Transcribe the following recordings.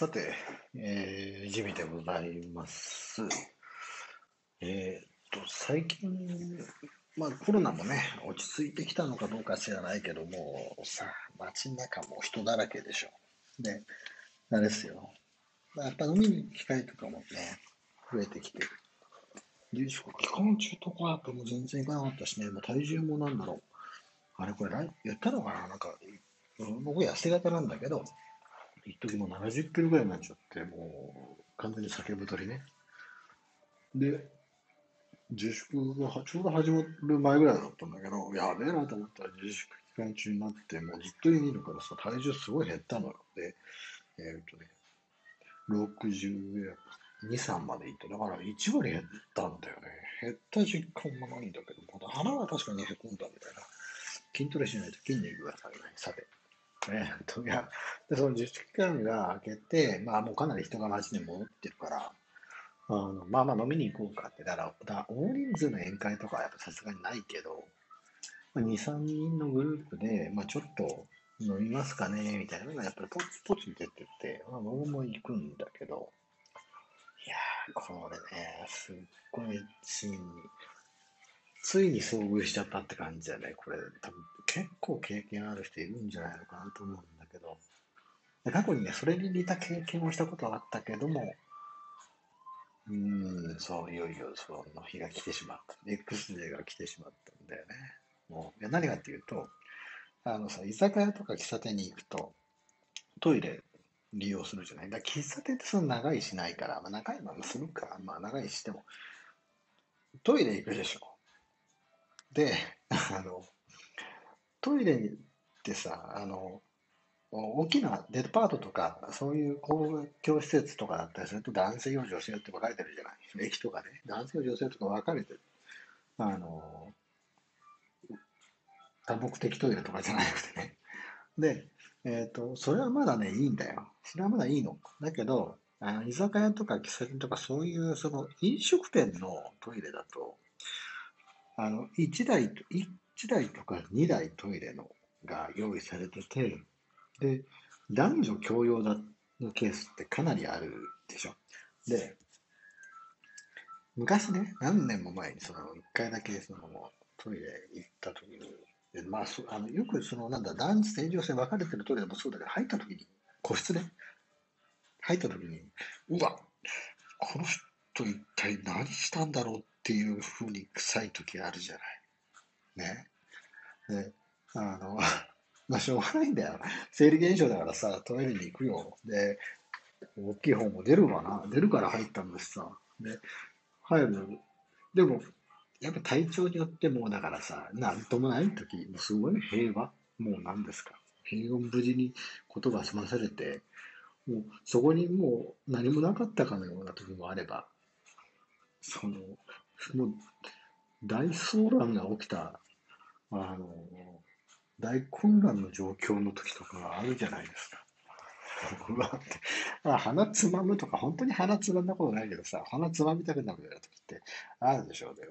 さて、えー、ジミでございます。えーっと、最近、まあコロナもね、落ち着いてきたのかどうか知らないけども、さ、街の中も人だらけでしょ。で、あれですよ。やっぱ飲みに行く機会とかもね、増えてきてる。で、しかも期間中とかやっぱもう全然行かなかったしね、もう体重もなんだろう。あれこれ、言ったのかな？なんか、僕痩せ型なんだけど、一時もう70キロぐらいになっちゃって、もう完全に酒太りね。で、自粛がちょうど始まる前ぐらいだったんだけど、やべえなと思ったら自粛期間中になって、もうずっと家にいるからさ、体重すごい減ったのよ。で、えーっとね、62、3までいって、だから1割減ったんだよね。減った実感もないんだけど、まだ腹は確かにへこんだみたいな。筋トレしないと筋肉が足りない。さて。えーっと、いや、で、その自粛期間が明けて、まあもうかなり人が街に戻ってるから、あのまあまあ飲みに行こうかって、だから、だ大人数の宴会とかはやっぱさすがにないけど、まあ、2、3人のグループで、まあちょっと飲みますかね、みたいなのがやっぱりポツポツ出てて、まあ僕も行くんだけど、いやー、これね、すっごいシーンに、ついに遭遇しちゃったって感じだね。これ、多分結構経験ある人いるんじゃないのかなと思うんだけど、過去にね、それに似た経験をしたことはあったけども、うーん、そう、いよいよその日が来てしまった。X デーが来てしまったんだよね。もう、いや何かっていうと、あのさ、居酒屋とか喫茶店に行くと、トイレ利用するじゃない？だ喫茶店ってその長いしないから、まあ、長いままするか、まあ長いしても、トイレ行くでしょ。で、あの、トイレってさ、あの、大きなデパートとか、そういう公共施設とかだったりすると、男性用、女性って分かれてるじゃない。駅とかね、男性用、女性とか分かれてる。あの、多目的トイレとかじゃなくてね。で、えっ、と、それはまだね、いいんだよ。それはまだいいの。だけど、あの居酒屋とか喫茶店とかそういうその飲食店のトイレだと、あの、1台と、1台とか2台トイレのが用意されてて、で、男女共用だのケースってかなりあるでしょ。で、昔ね、何年も前にその1回だけそのトイレ行った時に、でまあ、そあのよくそのなんだ、男女性、女性分かれてるトイレもそうだけど、入った時に、個室ね、入った時に、うわ、この人一体何したんだろうっっていうふうに臭い時あるじゃない。ね。で、あの、まあ、しょうがないんだよ。生理現象だからさ、トイレに行くよ。で、大きい方も出るわな。出るから入ったんだしさ。で、入る。でも、やっぱ体調によってもだからさ、なんともない時、もうすごい平和。もう何ですか。平穏無事に言葉済まされて、もうそこにもう何もなかったかのような時もあれば、その、もう大騒乱が起きた、あの、大混乱の状況の時とかあるじゃないですか。うわってあ鼻つまむとか、本当に鼻つまんだことないけどさ、鼻つまみたくなるような時ってあるでしょうね。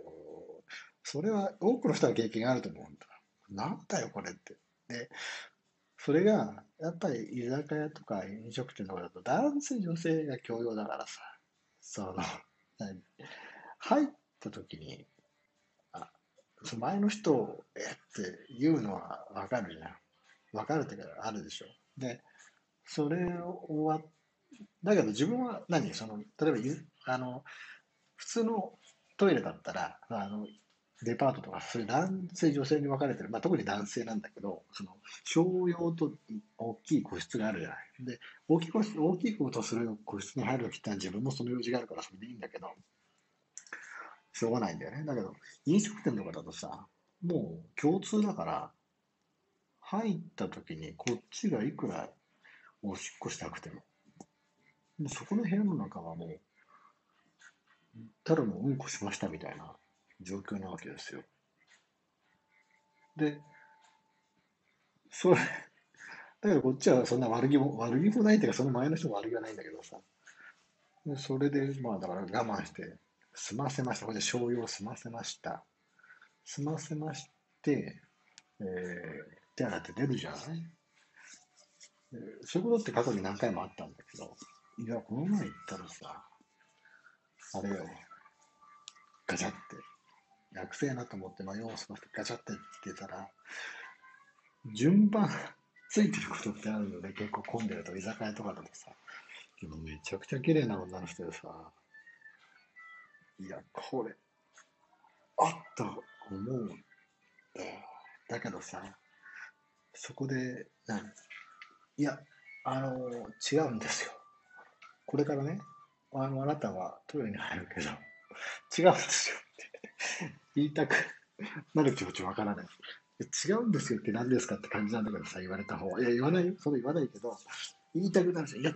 それは多くの人は経験があると思うんだ。なんだよ、これって。で、それが、やっぱり居酒屋とか飲食店とかだと、男性、女性が共用だからさ、その、入った時に、あ、その前の人、えって言うのはわかるじゃん。わかるってからあるでしょ。で、それを終わっだけど自分は何？その、例えば、あの、普通のトイレだったら、あの、デパートとか、そういう男性、女性に分かれてる、まあ、特に男性なんだけど、その、商用と大きい個室があるじゃない。で、大きい個室、大きいことする個室に入るときって自分もその用事があるからそれでいいんだけど、しょうがないんだよね。だけど、飲食店とかだとさ、もう共通だから、入った時にこっちがいくらおしっこしたくても、もうそこの部屋の中はもう、ただのうんこしましたみたいな状況なわけですよ。で、それ、だけどこっちはそんな悪気も、悪気もないっていうか、その前の人も悪気はないんだけどさ。でそれで、まあだから我慢して、済ませました。これで商用済ませました。済ませまして、えー、手洗って出るじゃない？そういうことって過去に何回もあったんだけど、いや、この前行ったらさ、あれよ、ガチャって、学生なと思って迷わせましてガチャって言ってたら、順番 ついてることってあるよね。結構混んでると、居酒屋とかだとさ。でもめちゃくちゃ綺麗な女の人でさ、いや、これ、あっと思うんだよ。だけどさ、そこで、何いや、あの、違うんですよ。これからね、あの、あなたはトイレに入るけど、違うんですよって言いたくなる気持ちわからない。違うんですよって何ですかって感じなんだけどさ、言われた方は。いや、言わないよ。それ言わないけど、言いたくなるし、いや、違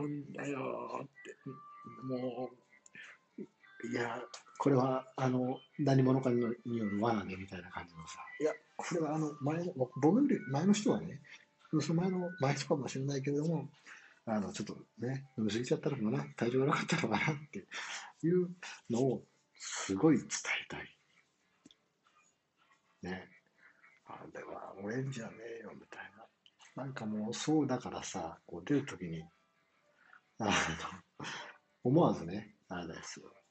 うんだよって。もう、いや、これは、あの、何者かによる罠ね、みたいな感じのさ。いや、これは、あの、前の、僕より前の人はね、その前の前人かもしれないけれども、あの、ちょっとね、飲み過ぎちゃったのかな、体調が悪かったのかなっていうのを、すごい伝えたい。ね。あれは俺じゃねえよ、みたいな。なんかもうそうだからさ、こう出るときに、あの、思わずね、あれですよ。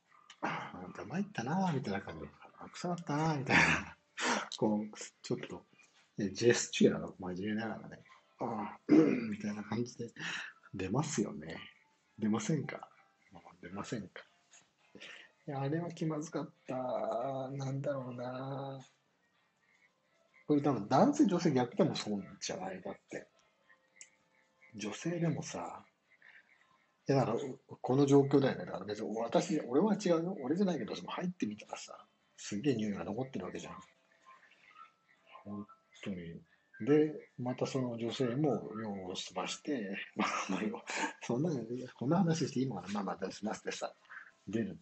あんた参ったなみたいな感じで、あ、腐ったなみたいな、こう、ちょっと、ジェスチュアを交えながらね、ああ、みたいな感じで出ますよね。出ませんか？出ませんか？いや、あれは気まずかった。なんだろうな。これ多分男性女性逆でもそうじゃないだって。女性でもさ、いやだからこの状況だよね。だから別に私、俺は違うよ。俺じゃないけど、入ってみたらさ、すげえ匂いが残ってるわけじゃん。本当に。で、またその女性も用を済まして、まあ、まあ、そんな、こんな話していいのかな、まあまあ出しますってさ、出る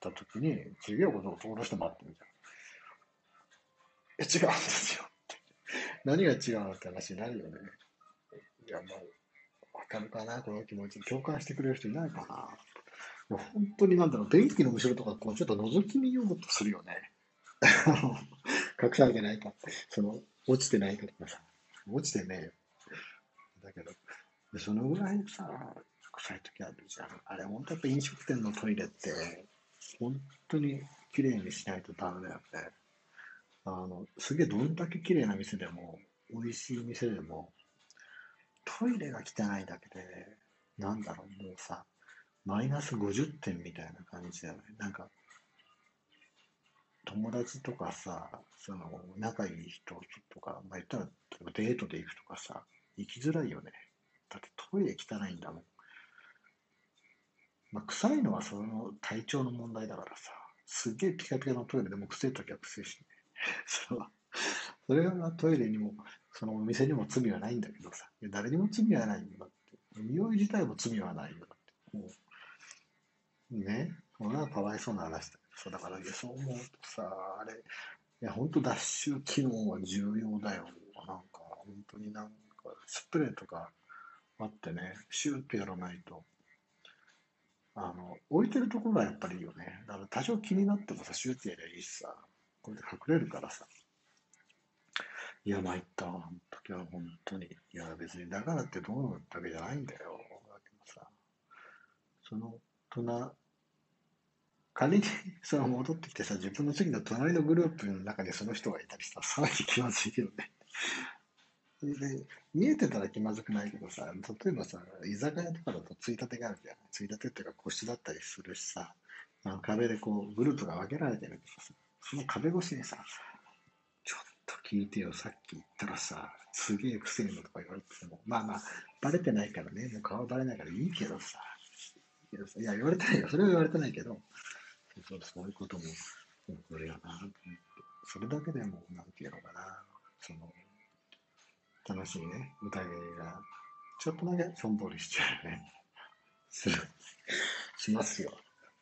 た時に、次はことを登録して待ってみたいな。え、違うんですよって。何が違うのって話になるよね。いや、まあ、わかるかな、この気持ち。共感してくれる人いないかな。いや本当になんだろう、電気の後ろとか、こうちょっと覗き見ようとするよね。隠さなきゃないか。その、落ちてないかとかさ、落ちてねえよ。だけど、そのぐらいさ、臭い時あるじゃん。あれ、本当やっぱ飲食店のトイレって、本当に綺麗にしないとダメだよね。あの、すげえどんだけ綺麗な店でも、美味しい店でも、トイレが汚いだけで、なんだろう、もうさ、マイナス50点みたいな感じだよね。なんか、友達とかさ、その仲いい人とか、まあ、言ったらデートで行くとかさ、行きづらいよね。だってトイレ汚いんだもん。まあ、臭いのはその体調の問題だからさ、すげえピカピカのトイレでも臭い時は臭いしね。それは、それがトイレにも、そのお店にも罪はないんだけどさ、いや誰にも罪はないんだって。匂い自体も罪はないよだって。もう、ね、こんなかわいそうな話だそうだから、そう思うとさ、あれ、いや、本当脱臭機能は重要だよ。なんか、本当になんか、スプレーとかあってね、シューってやらないと。あの、置いてるところはやっぱりいいよね。だから多少気になってもさ、シューってやりゃいいしさ、これで隠れるからさ。いや、参った、あの時は本当に。いや、別にだからってどうのってわけじゃないんだよ。だけどさ、その、隣、仮に その戻ってきてさ、自分の次の隣のグループの中にその人がいたりさ、さらに気まずいけどね。で見えてたら気まずくないけどさ、例えばさ、居酒屋とかだとついたてがあるじゃん。ついたてっていうか個室だったりするしさ、あ壁でこうグループが分けられてるけどさ、その壁越しにさ、と聞いてよ、さっき言ったらさ、すげえくせえのとか言われても、まあまあ、バレてないからね、もう顔バレないからいいけどさ、いや、言われてないよ。それは言われてないけど、そうそういうことも起こるよな、それだけでも、なんていうのかな、その、楽しいね、宴が、ちょっとだけしょんぼりしちゃうね。する、しますよ。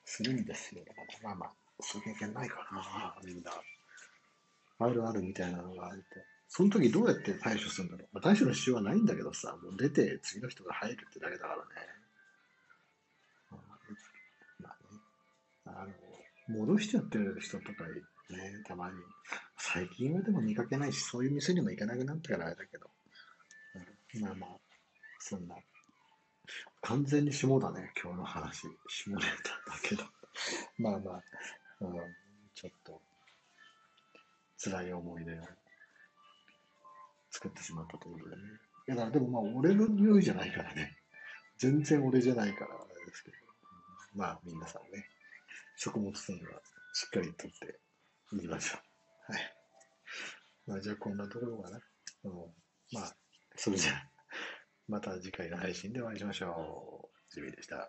するんですよ。まあまあ、そういう経験ないかな、みんな。あるあるみたいなのがあると。その時どうやって対処するんだろう。まあ、対処の必要はないんだけどさ、もう出て次の人が入るってだけだからね。あの、戻しちゃってる人とかね、たまに。最近はでも見かけないし、そういう店にも行かなくなったからあれだけど。まあまあ、そんな完全に下だね、今日の話。下ネタだけど。まあまあ、うん、ちょっと、辛い思い出を作ってしまったということでね。いや、だからでもまあ、俺の匂いじゃないからね。全然俺じゃないから、あれですけど。まあ、皆さんね、食物繊維はしっかりとっていきましょう。はい。まあ、じゃあこんなところかな。うん、まあ、それじゃあ、また次回の配信でお会いしましょう。ジミーでした。